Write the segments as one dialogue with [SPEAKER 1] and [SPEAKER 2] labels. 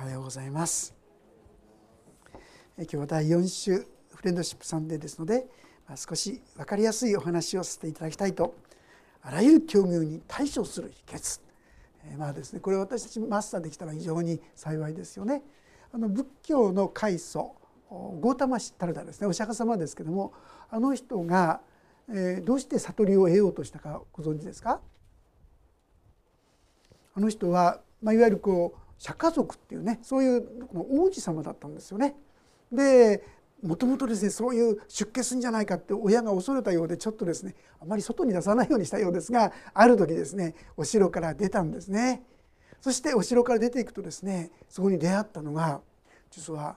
[SPEAKER 1] おはようございます。今日は第4週フレンドシップサンデーですので少し分かりやすいお話をさせていただきたいとあらゆる境遇に対処する秘訣。まあですねこれ私たちマスターできたら非常に幸いですよね。あの仏教の開祖ゴータマシタルダですね。お釈迦様ですけどもあの人が、え、どうして悟りを得ようとしたかご存知ですか？あの人は、まあ、いわゆるこう釈迦族っていうねそういう王子様だったんですよね。でもともとですねそういう出家するんじゃないかって親が恐れたようでちょっとですねあまり外に出さないようにしたようですがある時ですねお城から出たんですね。そしてお城から出ていくとですねそこに出会ったのが実は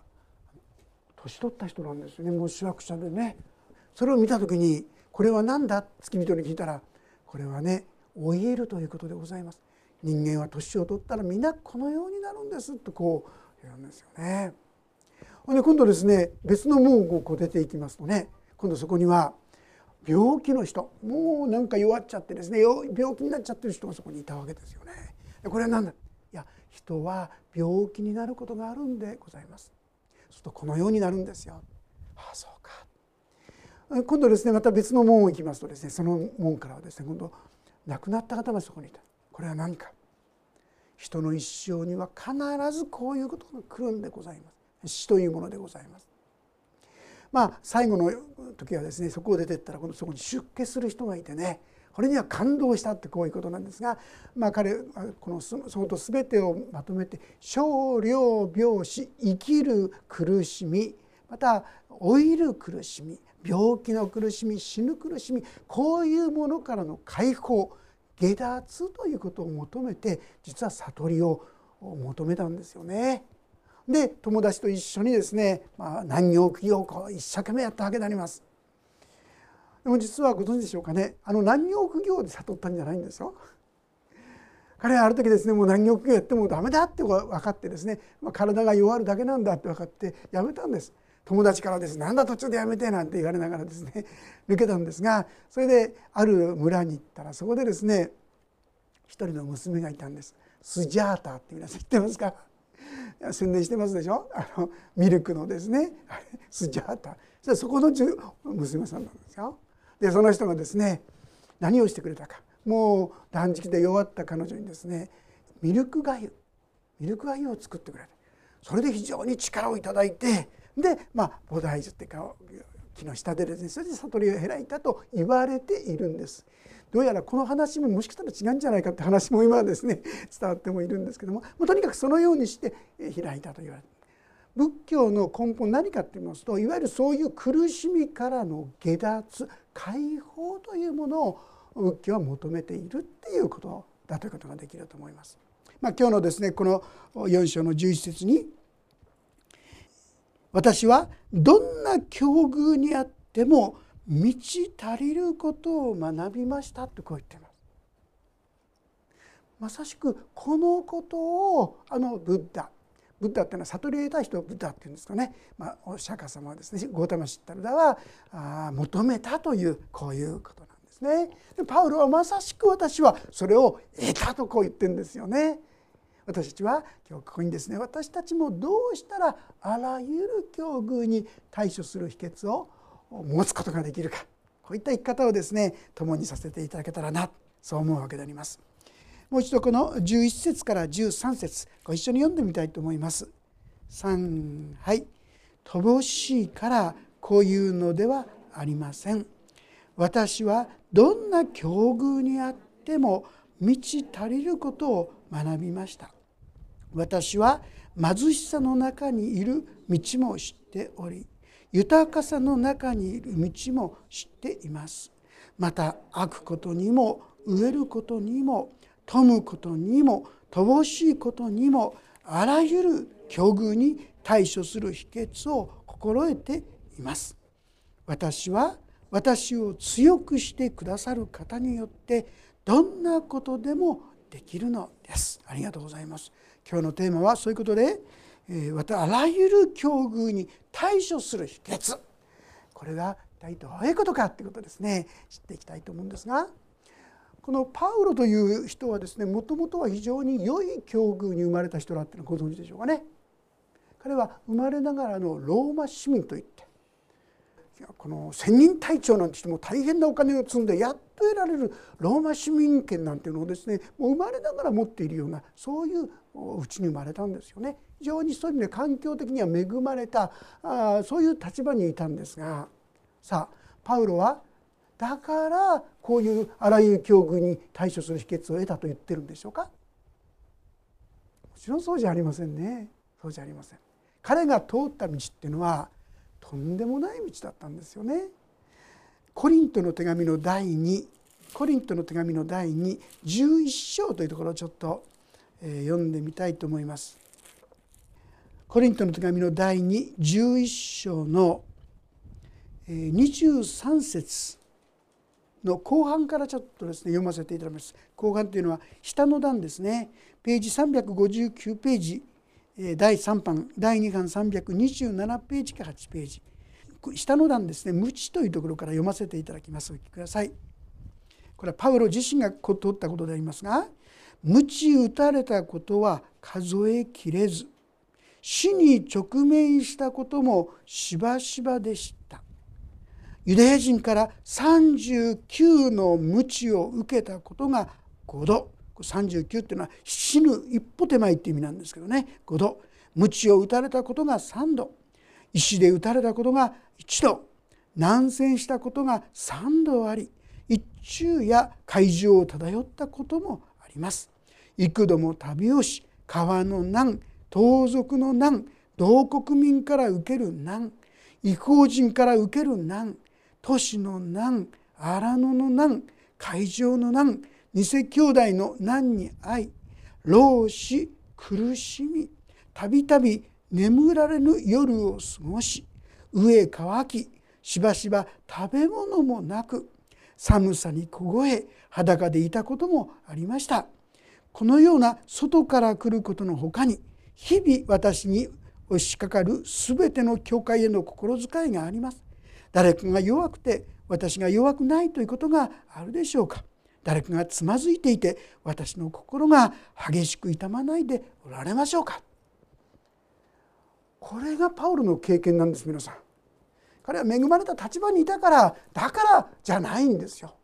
[SPEAKER 1] 年取った人なんですよねもう主役者でね。それを見た時にこれは何だ？付き人に聞いたらこれはね老いるということでございます。人間は年を取ったら皆このようになるんですとこう言うんですよね。で今度ですね別の門をこう出ていきますとね今度そこには病気の人もうなんか弱っちゃってですね病気になっちゃってる人がそこにいたわけですよね。これは何だ？いや人は病気になることがあるんでございます。するとこのようになるんですよ。ああそうか。今度ですねまた別の門を行きますとですねその門からはですね今度亡くなった方がそこにいた。これは何か。人の一生には必ずこういうことが来るんでございます。死というものでございます。まあ最後の時はですねそこを出てったら今度そこに出家する人がいてねこれには感動したってこういうことなんですが、まあ、彼このそのと全てをまとめて「少量病死生きる苦しみ」また「老いる苦しみ」病気の苦しみ死ぬ苦しみこういうものからの解放。下脱ということを求めて実は悟りを求めたんですよね。で友達と一緒にですね、まあ、難行苦行をこう一生懸命やったわけであります。でも実はご存知でしょうかねあの難行苦行で悟ったんじゃないんですよ。彼はある時ですねもう難行苦行やってもダメだって分かってですね、まあ、体が弱るだけなんだって分かってやめたんです。友達からです「なんだ途中でやめて」なんて言われながらですね 抜けたんですがそれである村に行ったらそこでですね一人の娘がいたんです。スジャータって皆さん知ってますか？宣伝してますでしょ？あのミルクのですねスジャータ。そこの娘さんなんですよ。でその人がですね何をしてくれたか。もう断食で弱った彼女にですねミルクがゆミルクがゆを作ってくれた。それで非常に力を頂いてでまあ菩提樹っていうか木の下でですねそれで悟りを開いたと言われているんです。どうやらこの話ももしかしたら違うんじゃないかって話も今はですね 伝わってもいるんですけどももうとにかくそのようにして開いたと言われて仏教の根本何かって言いますといわゆるそういう苦しみからの下脱解放というものを仏教は求めているっていうことだということができると思います。まあ、今日のですねこの4章の11節に私はどんな境遇にあっても満ち足りることを学びましたってこう言ってます。まさしくこのことをあのブッダブッダっていうのは悟りを得た人をブッダっていうんですかね、まあ、お釈迦様はですねゴータマシッタルダはあ求めたというこういうことなんですね。でパウロはまさしく私はそれを得たとこう言ってるんですよね。私たちは今日ここにですね私たちもどうしたらあらゆる境遇に対処する秘訣を持つことができるかこういった生き方をですね共にさせていただけたらなそう思うわけであります。もう一度この11節から13節ご一緒に読んでみたいと思います。3はい乏しいからこういうのではありません。私はどんな境遇にあっても満ち足りることを学びました。私は貧しさの中にいる道も知っており豊かさの中にいる道も知っていますまた飽くことにも飢えることにも富むことにも乏しいことにもあらゆる境遇に対処する秘訣を心得ています私は私を強くしてくださる方によってどんなことでもできるのです。ありがとうございます。今日のテーマはそういうことでえまたあらゆる境遇に対処する秘訣。これが一体どういうことかってことですね。知っていきたいと思うんですがこのパウロという人はですねもともとは非常に良い境遇に生まれた人だっていうのをご存知でしょうかね。彼は生まれながらのローマ市民といってこの千人隊長なんて人も大変なお金を積んでやっ得られるローマ市民権なんていうのをですねもう生まれながら持っているようなそういううちに生まれたんですよね。非常にそういう意味で環境的には恵まれたあそういう立場にいたんですがさあパウロはだからこういうあらゆる境遇に対処する秘訣を得たと言ってるんでしょうか？もちろんそうじゃありませんね。そうじゃありません。彼が通った道っていうのはとんでもない道だったんですよね。コリントの手紙の第2コリントの手紙の第211章というところをちょっと読んでみたいと思います。コリントの手紙の第211章の23節の後半からちょっとですね読ませていただきます。後半というのは下の段ですね。ページ359ページ第3版第2版327ページか8ページ。下の段ですね「無知」というところから読ませていただきます。お聞きくださいこれはパウロ自身が通ったことでありますが「無知打たれたことは数えきれず死に直面したこともしばしばでした」ユダヤ人から39の鞭を受けたことが5度。39っていうのは死ぬ一歩手前っていう意味なんですけどね。5度。鞭を打たれたことが3度。石で打たれたことが1度難戦したことが3度あり一昼や海上を漂ったこともあります。幾度も旅をし川の難盗賊の難同国民から受ける難異邦人から受ける難都市の難荒野の難海上の難偽兄弟の難に遭い老死苦しみたびたび眠られぬ夜を過ごし飢え乾きしばしば食べ物もなく寒さに凍え裸でいたこともありました。このような外から来ることのほかに日々私に押しかかる全ての教会への心遣いがあります。誰かが弱くて私が弱くないということがあるでしょうか。誰かがつまずいていて私の心が激しく痛まないでおられましょうか。これがパウロの経験なんです皆さん。彼は恵まれた立場にいたからだからじゃないんですよ。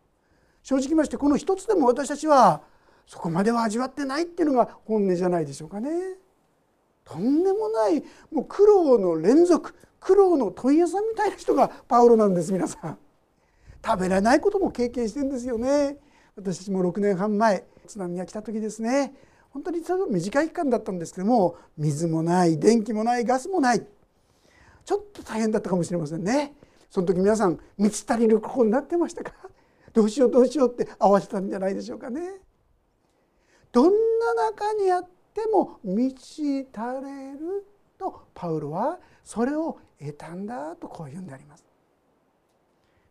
[SPEAKER 1] 正直ましてこの一つでも私たちはそこまでは味わってないっていうのが本音じゃないでしょうかね。とんでもないもう苦労の連続苦労の問屋さんみたいな人がパウロなんです皆さん。食べられないことも経験してんですよね。私も6年半前津波が来た時ですね。本当にその短い期間だったんですけども水もない電気もないガスもない。ちょっと大変だったかもしれませんね。その時皆さん満ち足りる心になってましたか？どうしようどうしようって慌てたんじゃないでしょうかね。どんな中にあっても満ち足れるとパウロはそれを得たんだとこう言うんであります。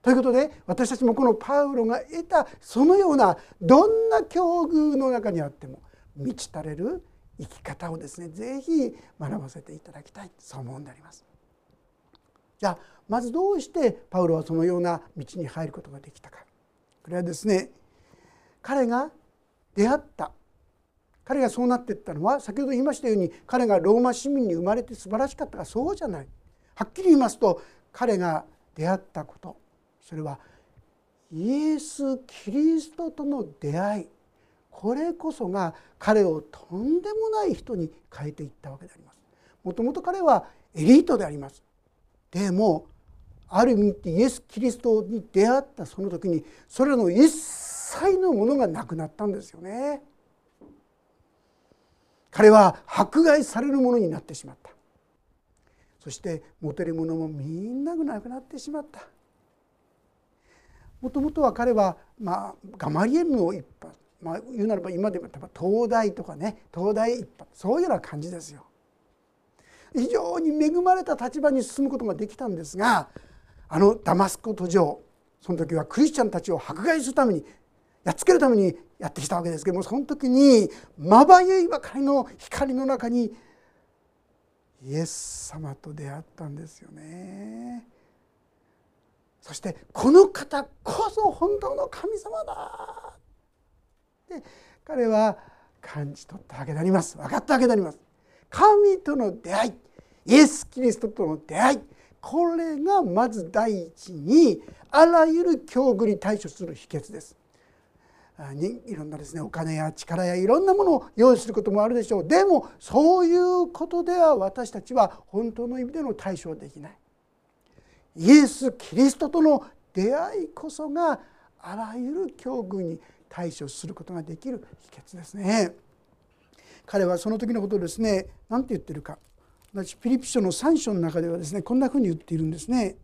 [SPEAKER 1] ということで私たちもこのパウロが得たそのようなどんな境遇の中にあっても満ち足れる生き方をですね是非学ばせていただきたいそう思うんであります。じゃあまずどうしてパウロはそのような道に入ることができたか。これはですね彼が出会った。彼がそうなっていったのは先ほど言いましたように彼がローマ市民に生まれて素晴らしかったがそうじゃない。はっきり言いますと彼が出会ったこと。それはイエス・キリストとの出会い。これこそが彼をとんでもない人に変えていったわけであります。もともと彼はエリートであります。でもある意味ってイエス・キリストに出会ったその時にそれらの一切のものがなくなったんですよね。彼は迫害されるものになってしまったそして持てるものもみんながなくなってしまったもともとは彼は、まあ、ガマリエルの一、まあ、言うならば今でも東大とかね東大一派そういうような感じですよ。非常に恵まれた立場に進むことができたんですがあのダマスコ途上その時はクリスチャンたちを迫害するためにやっつけるためにやってきたわけですけどもその時にまばゆいばかりの光の中にイエス様と出会ったんですよね。そしてこの方こそ本当の神様だって彼は感じ取ったわけであります。分かったわけであります。神との出会いイエス・キリストとの出会いこれがまず第一にあらゆる境遇に対処する秘訣です。いろんなですねお金や力やいろんなものを用意することもあるでしょう。でもそういうことでは私たちは本当の意味での対処はできない。イエス・キリストとの出会いこそがあらゆる境遇に対処することができる秘訣ですね。彼はその時のことをですね何て言ってるか私ピリピ書の3章の中ではですねこんなふうに言っているんですね。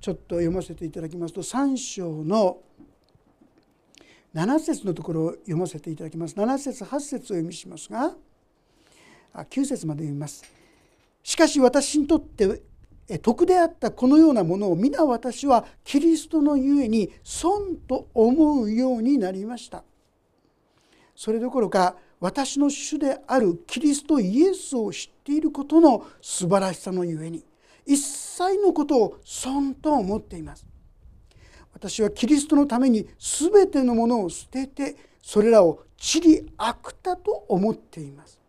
[SPEAKER 1] ちょっと読ませていただきますと3章の7節のところを読ませていただきます7節8節を読みしますがあ9節まで読みます。しかし私にとって徳であったこのようなものを皆私はキリストのゆえに損と思うようになりました。それどころか私の主であるキリストイエスを知っていることの素晴らしさのゆえに一切のことを損と思っています。私はキリストのために全てのものを捨ててそれらを地理悪たと思っています。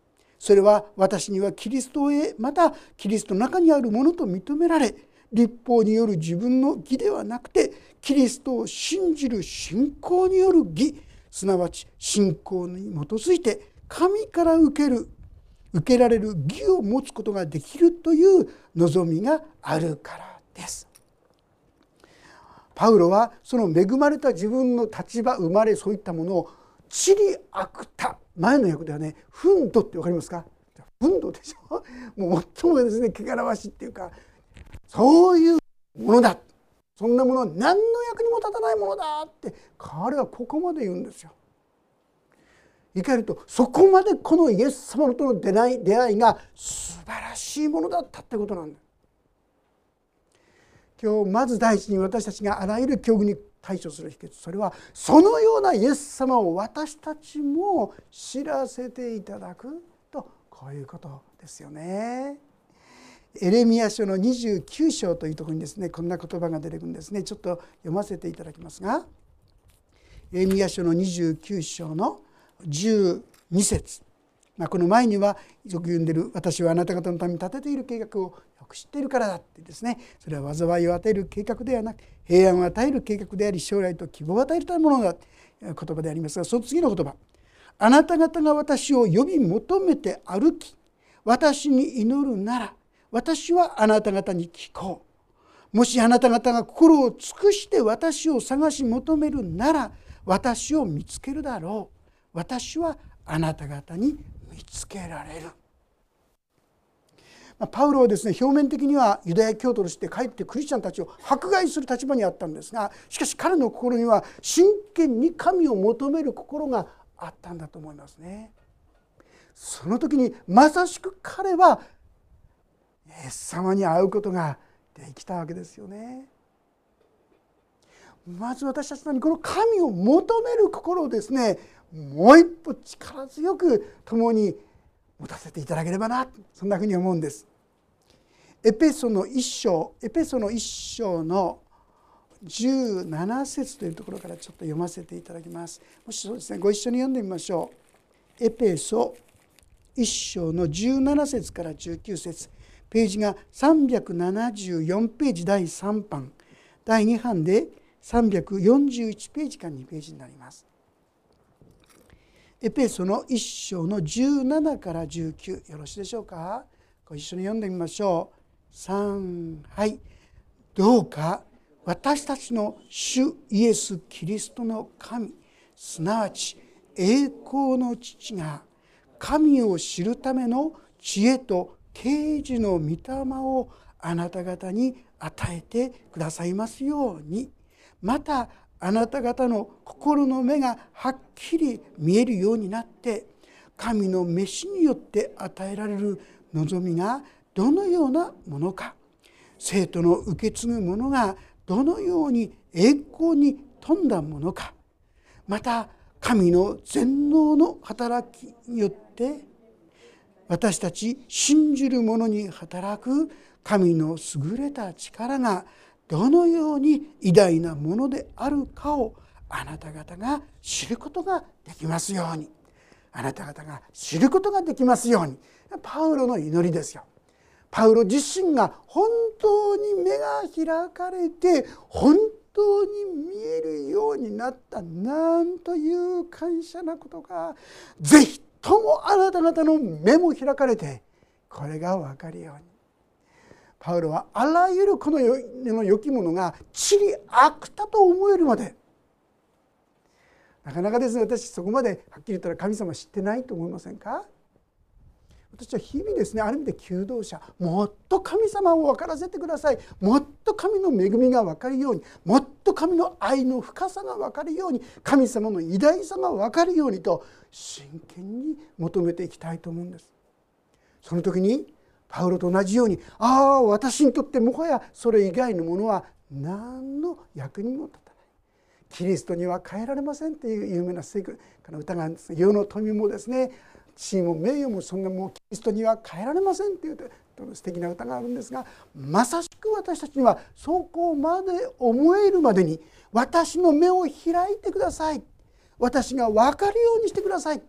[SPEAKER 1] それは私にはキリストへまたキリストの中にあるものと認められ立法による自分の義ではなくてキリストを信じる信仰による義すなわち信仰に基づいて神から受ける受けられる義を持つことができるという望みがあるからです。パウロはその恵まれた自分の立場生まれそういったものを地理悪た前の訳ではね「憤怒」って分かりますか？憤怒でしょ？もう最もですね汚らわしいっていうかそういうものだそんなものは何の役にも立たないものだって彼はここまで言うんですよ。言い換えるとそこまでこのイエス様との出会い出会いが素晴らしいものだったってことなんだ。今日まず第一に私たちがあらゆる境遇に対処する秘訣それはそのようなイエス様を私たちも知らせていただくとこういうことですよね。エレミア書の29章というところにですねこんな言葉が出てくるんですね。ちょっと読ませていただきますが。エレミア書の29章の12節。まあ、この前にはよく言んでる「私はあなた方のために立てている計画をよく知っているからだ」ってですね。それは災いを与える計画ではなく平安を与える計画であり将来と希望を与えるためのものだ言葉でありますがその次の言葉「あなた方が私を呼び求めて歩き私に祈るなら私はあなた方に聞こう」もしあなた方が心を尽くして私を探し求めるなら私を見つけるだろう。私はあなた方に見つけられる。パウロはですね表面的にはユダヤ教徒として帰ってクリスチャンたちを迫害する立場にあったんですがしかし彼の心には真剣に神を求める心があったんだと思いますね。その時にまさしく彼はイエス様に会うことができたわけですよね。まず私たちのにこの神を求める心をですねもう一歩力強く共に持たせていただければなそんなふうに思うんです。エペソの一章エペソの一章の17節というところからちょっと読ませていただきます。もしそうですねご一緒に読んでみましょう。エペソ一章の17節から19節ページが374ページ第3版第2版で341ページから2ページになります。エペソの1章の17から19よろしいでしょうか？ご一緒に読んでみましょう。3はい。どうか私たちの主イエス・キリストの神すなわち栄光の父が神を知るための知恵と啓示の御霊をあなた方に与えてくださいますように。またあなた方の心の目がはっきり見えるようになって神の召しによって与えられる望みがどのようなものか。生徒の受け継ぐものがどのように栄光に富んだものか。また神の全能の働きによって私たち信じる者に働く神の優れた力がどのように偉大なものであるかをあなた方が知ることができますように。あなた方が知ることができますように。パウロの祈りですよ。パウロ自身が本当に目が開かれて本当に見えるようになったなんという感謝なことがぜひともあなた方の目も開かれてこれが分かるように。パウロはあらゆるこの世の良きものが地理悪だと思えるまで。なかなかですね私そこまではっきり言ったら神様知ってないと思いませんか？私は日々ですねある意味で求道者。もっと神様を分からせてください。もっと神の恵みが分かるように。もっと神の愛の深さが分かるように。神様の偉大さが分かるようにと真剣に求めていきたいと思うんです。その時にパウロと同じようにああ私にとってもはやそれ以外のものは何の役にも立たない。キリストには変えられませんっていう有名な聖句の歌があるんです世の富もですね地位も名誉もそんなもうキリストには変えられませんっていう素敵な歌があるんですがまさしく私たちにはそこまで思えるまでに私の目を開いてください。私が分かるようにしてください。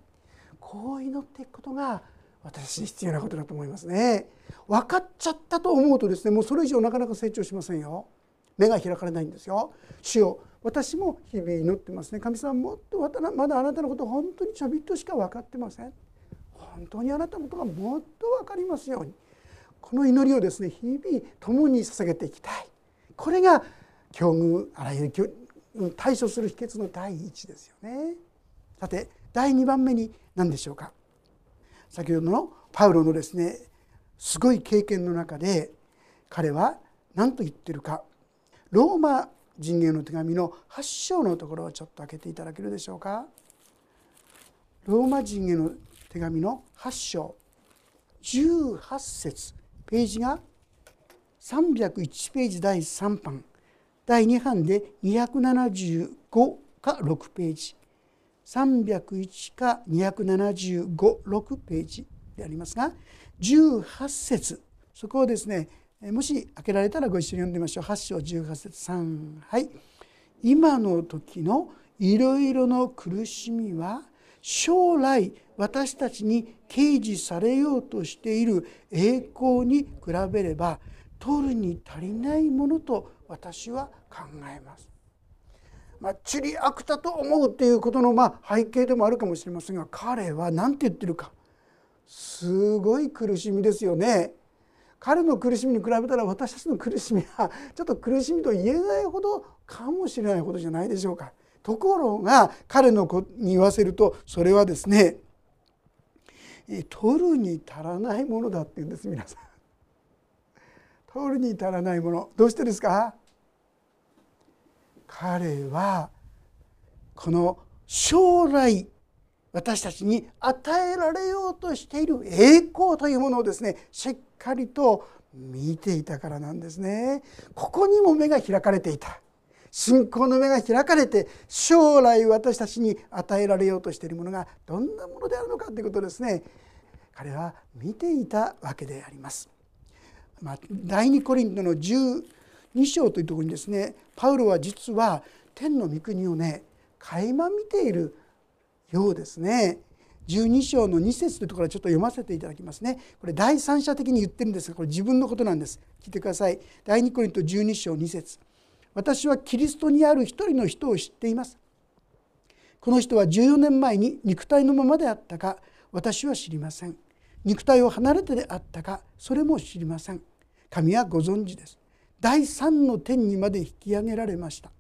[SPEAKER 1] こう祈っていくことが私に必要なことだと思いますね。分かっちゃったと思うとですねもうそれ以上なかなか成長しませんよ。目が開かれないんですよ。主よ私も日々祈ってますね。神様もっとまだあなたのこと本当にちょびっとしか分かってません。本当にあなたのことがもっと分かりますように。この祈りをですね日々共に捧げていきたい。これが境遇あらゆる対処する秘訣の第一ですよね。さて第2番目に何でしょうか？先ほどのパウロのですねすごい経験の中で彼は何と言ってるかローマ人への手紙の8章のところをちょっと開けていただけるでしょうか。ローマ人への手紙の8章18節ページが301ページ第3版第2版で275か6ページ301か2756ページでありますが18節。そこをですねもし開けられたらご一緒に読んでみましょう。8章18節3はい今の時のいろいろの苦しみは将来私たちに掲示されようとしている栄光に比べれば取るに足りないものと私は考えます。まあ、チリアクタと思うっていうことのま背景でもあるかもしれませんが彼は何て言ってるかすごい苦しみですよね。彼の苦しみに比べたら私たちの苦しみはちょっと苦しみと言えないほどかもしれないほどじゃないでしょうか。ところが彼の子に言わせるとそれはですね取るに足らないものだって言うんです皆さん。取るに足らないものどうしてですか？彼はこの将来私たちに与えられようとしている栄光というものをですねしっかりと見ていたからなんですね。ここにも目が開かれていた。信仰の目が開かれて将来私たちに与えられようとしているものがどんなものであるのかということですね彼は見ていたわけであります。まあ、第2コリントの2章というところにですねパウロは実は天の御国をね垣間見ているようですね。12章の2節というところをちょっと読ませていただきますね。これ第三者的に言ってるんですがこれ自分のことなんです。聞いてください。第2コリント12章2節私はキリストにある一人の人を知っていますこの人は14年前に肉体のままであったか私は知りません肉体を離れてであったかそれも知りません神はご存知です第三の天にまで引き上げられました。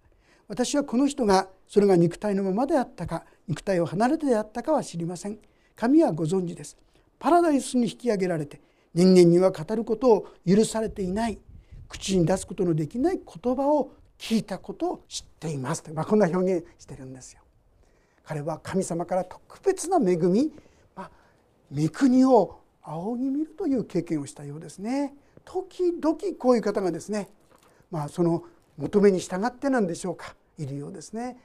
[SPEAKER 1] 私はこの人がそれが肉体のままであったか肉体を離れてであったかは知りません。神はご存知です。パラダイスに引き上げられて人間には語ることを許されていない。口に出すことのできない言葉を聞いたことを知っています。と、まあ、こんな表現してるんですよ。彼は神様から特別な恵み、まあ、御国を仰ぎ見るという経験をしたようですね。時々こういう方がですね、まあ、その求めに従ってなんでしょうかいるようですね。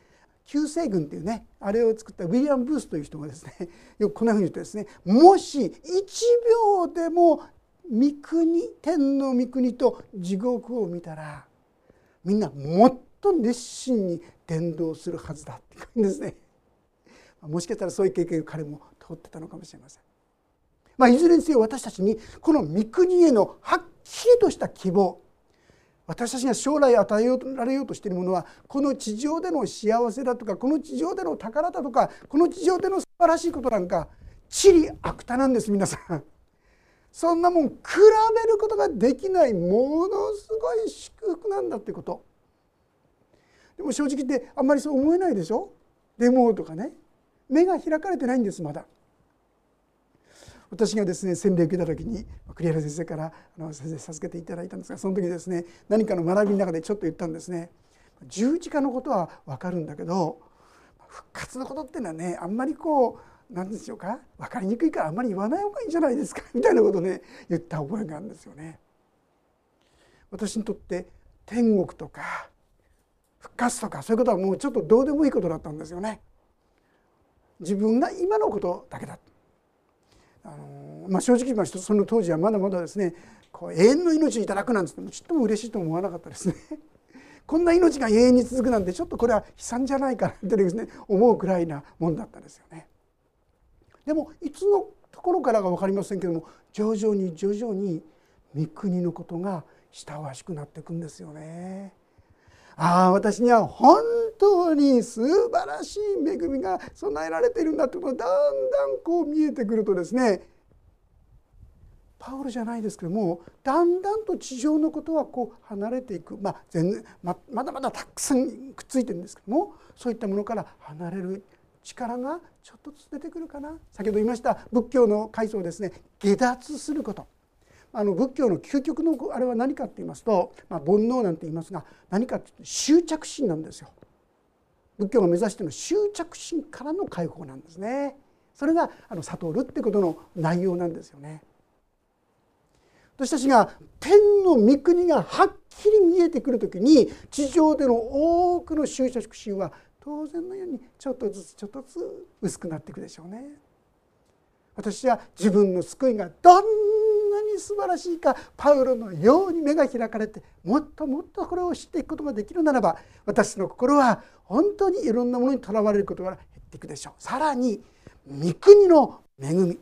[SPEAKER 1] 救世軍っていうねあれを作ったウィリアム・ブースという人がですね よくこんなふうに言ってですねもし1秒でも御国天の御国と地獄を見たらみんなもっと熱心に伝道するはずだって言うんですね。もしかしたらそういう経験を彼も通ってたのかもしれません。まあ、いずれにせよ私たちにこの御国へのはっきりとした希望私たちが将来与えられようとしているものはこの地上での幸せだとかこの地上での宝だとかこの地上での素晴らしいことなんか地理悪多なんです皆さん。そんなもん比べることができないものすごい祝福なんだってこと。でも正直言ってあんまりそう思えないでしょ？デモとかね。目が開かれてないんですまだ。私がですね洗礼を受けた時に栗原先生からあの先生授けていただいたんですがその時ですね何かの学びの中でちょっと言ったんですね十字架のことは分かるんだけど復活のことっていうのはねあんまりこう何でしょうか分かりにくいからあんまり言わない方がいいんじゃないですか みたいなことをね言った覚えがあるんですよね。私にとって天国とか復活とかそういうことはもうちょっとどうでもいいことだったんですよね。自分が今のことだけだあの、まあ、正直言いますとその当時はまだまだですねこう永遠の命いただくなんてちっとも嬉しいと思わなかったですね。こんな命が永遠に続くなんてちょっとこれは悲惨じゃないかなってですね思うくらいなもんだったんですよね。でもいつのところからか分かりませんけども徐々に徐々に御国のことが親しくなっていくんですよね。ああ私には本当に素晴らしい恵みが備えられているんだってことがだんだんこう見えてくるとですねパウロじゃないですけどもだんだんと地上のことはこう離れていく、まあ、全然ままだまだたくさんくっついてるんですけどもそういったものから離れる力がちょっとずつ出てくるかな。先ほど言いました仏教の階層ですね下脱すること。あの仏教の究極のあれは何かって言いますと、まあ、煩悩なんて言いますが何かって執着心なんですよ。仏教が目指しての執着心からの解放なんですね。それがあの悟るってことの内容なんですよね。私たちが天の御国がはっきり見えてくる時に地上での多くの執着心は当然のようにちょっとずつちょっとずつ薄くなっていくでしょうね。私は自分の救いがどんに素晴らしいかパウロのように目が開かれてもっともっとこれを知っていくことができるならば私の心は本当にいろんなものにとらわれることが減っていくでしょう。さらに御国の恵み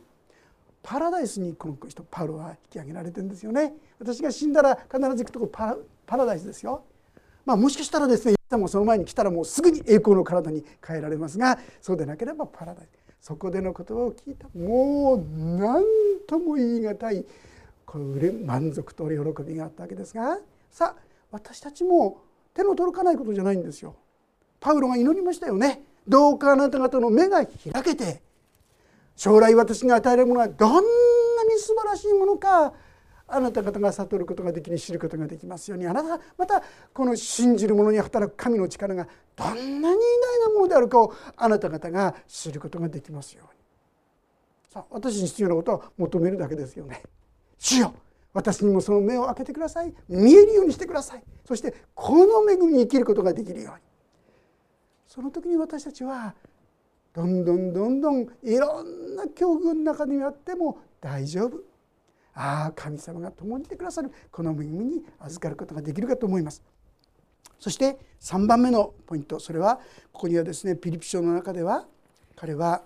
[SPEAKER 1] パラダイスにこの人パウロは引き上げられてるんですよね。私が死んだら必ず行くとこパラダイスですよ。まあ、もしかしたらですねもその前に来たらもうすぐに栄光の体に変えられますがそうでなければパラダイスそこでの言葉を聞いたもう何とも言い難いこれ満足と喜びがあったわけですがさあ私たちも手の届かないことじゃないんですよ。パウロが祈りましたよね。どうかあなた方の目が開けて将来私が与えるものはどんなに素晴らしいものかあなた方が悟ることができに知ることができますようにあなたまたこの信じる者に働く神の力がどんなに偉大なものであるかをあなた方が知ることができますようにさあ私に必要なことは求めるだけですよね。主よ私にもその目を開けてください。見えるようにしてください。そしてこの恵みに生きることができるように。その時に私たちはどんどんどんどんいろんな境遇の中にあっても大丈夫。ああ神様が共にいてくださる。この恵みに預かることができるかと思います。そして3番目のポイント。それはここにはですねピリピ書の中では彼は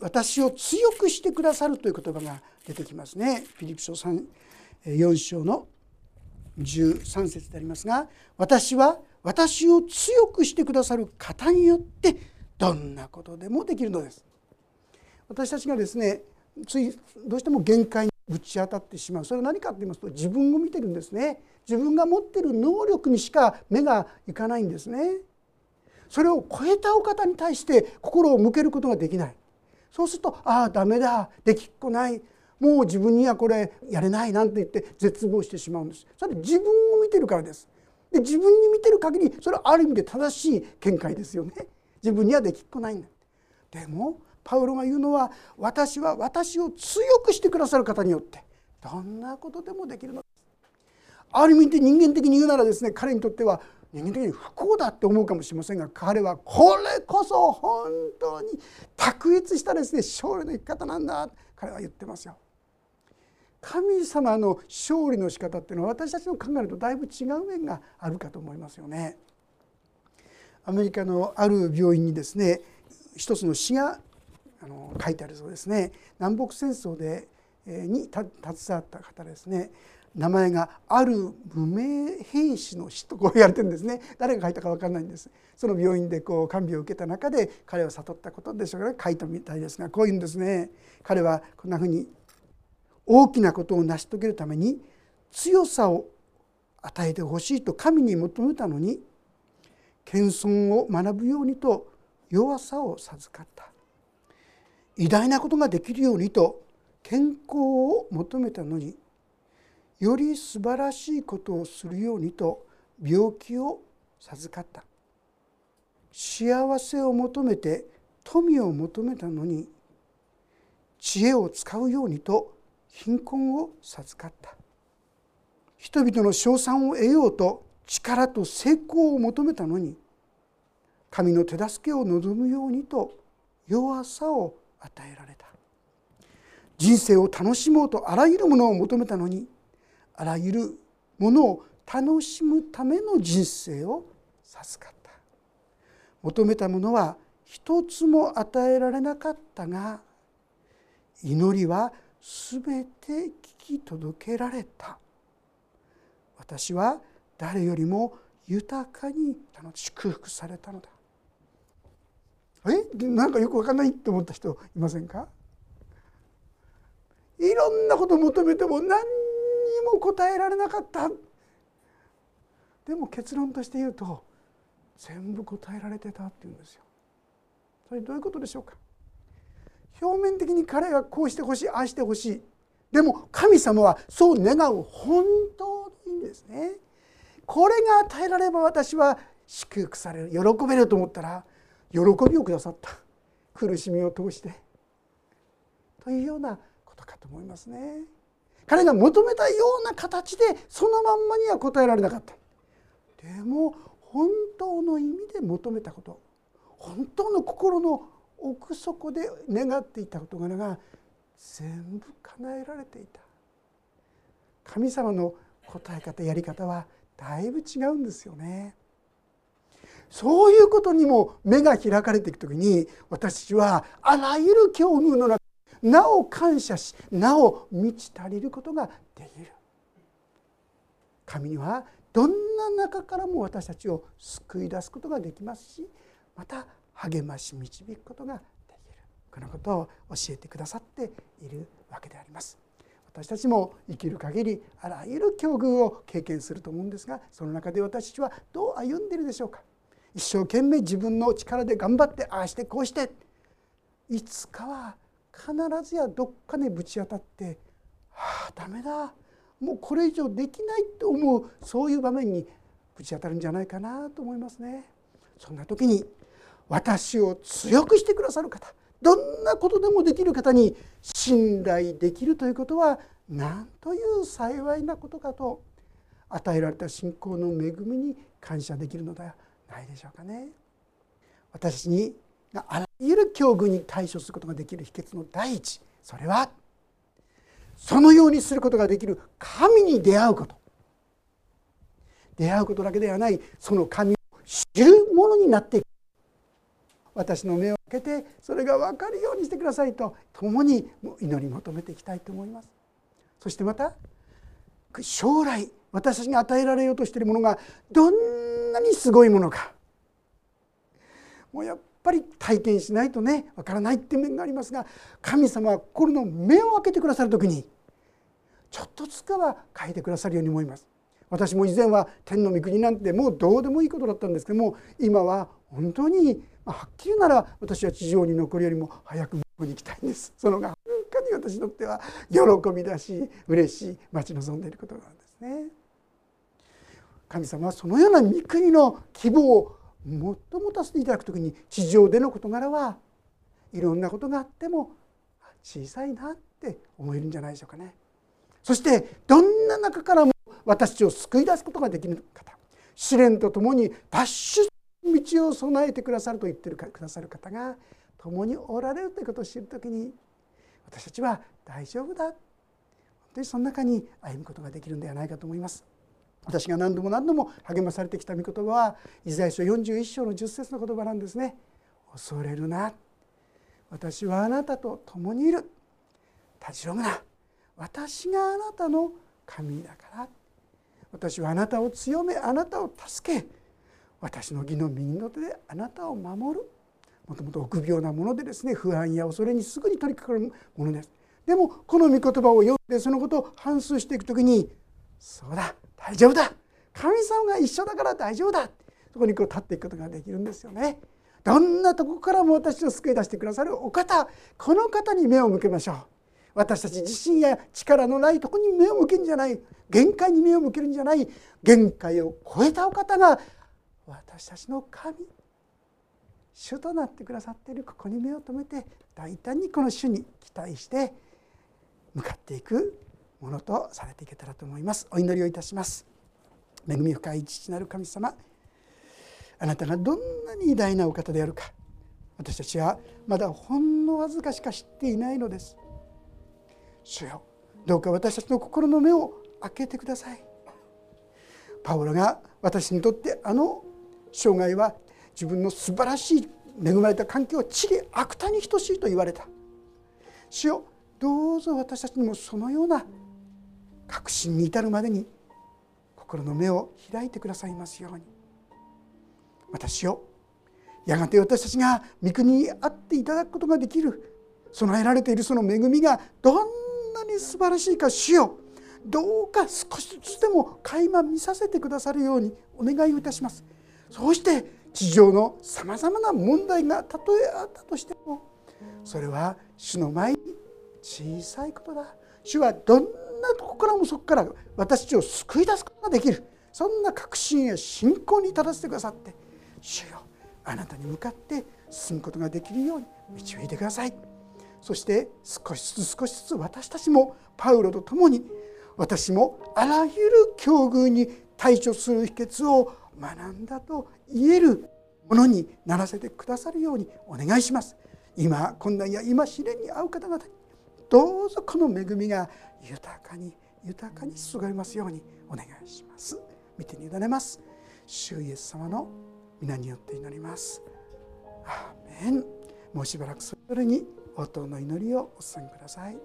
[SPEAKER 1] 私を強くしてくださるという言葉が出てきますね。ピリピ書4章の13節でありますが私は私を強くしてくださる方によってどんなことでもできるのです。私たちがですねついどうしても限界にぶち当たってしまうそれは何かと言いますと自分を見てるんですね自分が持ってる能力にしか目がいかないんですねそれを超えたお方に対して心を向けることができないそうするとああダメだできっこないもう自分にはこれやれないなんて言って絶望してしまうんです。それ自分を見てるからです。で自分に見てる限りそれはある意味で正しい見解ですよね。自分にはできっこないんだでもパウロが言うのは私は私を強くしてくださる方によってどんなことでもできるのです。ある意味で人間的に言うならですね彼にとっては人間的に不幸だって思うかもしれませんが彼はこれこそ本当に卓越したですね勝利の生き方なんだ彼は言ってますよ。神様の勝利の仕方っていうのは私たちの考えるとだいぶ違う面があるかと思いますよね。アメリカのある病院にですね一つの詩があの書いてあるそうですね南北戦争でに携わった方ですね名前がある無名兵士の死とこう言われてるんですね。誰が書いたか分かんないんです。その病院でこう看病を受けた中で彼は悟ったことでしょうから書いたみたいですがこういうんですね。彼はこんなふうに大きなことを成し遂げるために強さを与えてほしいと神に求めたのに謙遜を学ぶようにと弱さを授かった。偉大なことができるようにと健康を求めたのにより素晴らしいことをするようにと病気を授かった。幸せを求めて富を求めたのに知恵を使うようにと貧困を授かった。人々の称賛を得ようと力と成功を求めたのに神の手助けを望むようにと弱さを与えられた。人生を楽しもうとあらゆるものを求めたのにあらゆるものを楽しむための人生を授かった。求めたものは一つも与えられなかったが祈りは全て聞き届けられた。私は誰よりも豊かに祝福されたのだ。え？なんかよく分かんないって思った人いませんか？いろんなことを求めても何も答えられなかったでも結論として言うと全部答えられてたっていうんですよ。それどういうことでしょうか表面的に彼がこうしてほしいああしてほしいでも神様はそう願う本当にいいんですね。これが与えられれば私は祝福される喜べると思ったら喜びをくださった苦しみを通してというようなことかと思いますね。彼が求めたような形でそのまんまには答えられなかったでも本当の意味で求めたこと本当の心の奥底で願っていた事柄が全部叶えられていた神様の答え方やり方はだいぶ違うんですよね。そういうことにも目が開かれていく時に私はあらゆる境遇の中なお感謝しなお満ち足りることができる。神にはどんな中からも私たちを救い出すことができますしまた励まし導くことができる。このことを教えてくださっているわけであります。私たちも生きる限りあらゆる境遇を経験すると思うんですがその中で私たちはどう歩んでいるでしょうか。一生懸命自分の力で頑張ってああしてこうして。いつかは必ずやどっかでぶち当たって「はあダメだもうこれ以上できない」と思うそういう場面にぶち当たるんじゃないかなと思いますね。そんな時に私を強くしてくださる方どんなことでもできる方に信頼できるということはなんという幸いなことかと与えられた信仰の恵みに感謝できるのではないでしょうかね。私にあらゆる境遇に対処することができる秘訣の第一。それはそのようにすることができる神に出会うこと。出会うことだけではないその神を知るものになっていく。私の目を開けてそれが分かるようにしてくださいと共に祈り求めていきたいと思います。そしてまた将来私たちに与えられようとしているものがどんなにすごいものか。もうやっぱり体験しないとねわからないって面がありますが神様は心の目を開けてくださる時にちょっとずつかは変えてくださるように思います。私も以前は天の御国なんてもうどうでもいいことだったんですけども今は本当にはっきり言うなら私は地上に残るよりも早く向こうに行きたいんですそのがはるかに私にとっては喜びだし嬉しい待ち望んでいることなんですね神様はそのような御国の希望をもっと持たせていただく時に地上での事柄はいろんなことがあっても小さいなって思えるんじゃないでしょうかね。そしてどんな中からも私たちを救い出すことができる方試練とともに脱出道を備えてくださると言ってるくださる方が共におられるということを知る時に私たちは大丈夫だ本当にその中に歩むことができるんではないかと思います。私が何度も何度も励まされてきた御言葉はイザヤ書41章の10節の言葉なんですね。恐れるな。私はあなたと共にいる。たじろぐな。私があなたの神だから。私はあなたを強めあなたを助け。私の義の右の手であなたを守る。もともと臆病なものでですね不安や恐れにすぐに取り掛かるものです。でもこの御言葉を読んでそのことを反芻していく時にそうだ。大丈夫だ。神様が一緒だから大丈夫だ。そこにこう立っていくことができるんですよね。どんなとこからも私を救い出してくださるお方この方に目を向けましょう。私たち自身や力のないとこに目を向けるんじゃない。限界に目を向けるんじゃない。限界を超えたお方が私たちの神主となってくださっている。ここに目を留めて大胆にこの主に期待して向かっていく。ものとされていけたらと思います。お祈りをいたします。恵み深い父なる神様あなたがどんなに偉大なお方であるか私たちはまだほんのわずかしか知っていないのです。主よどうか私たちの心の目を開けてください。パウロが私にとってあの生涯は自分の素晴らしい恵まれた環境は地理悪多に等しいと言われた。主よどうぞ私たちにもそのような確信に至るまでに心の目を開いてくださいますように。私をやがて私たちが御国にあっていただくことができる備えられているその恵みがどんなに素晴らしいか主よどうか少しずつでも垣間見させてくださるようにお願いをいたします。そうして地上のさまざまな問題がたとえあったとしてもそれは主の前に小さいことだ。主はどんなとこからもそこから私たちを救い出すことができる。そんな確信や信仰に至らせてくださって主よあなたに向かって進むことができるように導いてください。そして少しずつ少しずつ私たちもパウロと共に私もあらゆる境遇に対処する秘訣を学んだと言えるものにならせてくださるようにお願いします。今困難や今試練に遭う方々にどうぞこの恵みが豊かに豊かに注がれますようにお願いします。見てに委ねます。主イエス様の皆によって祈ります。アーメン。もうしばらくそれぞれに応答の祈りをお捧げください。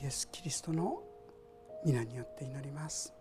[SPEAKER 1] イエス・キリストの皆によって祈ります。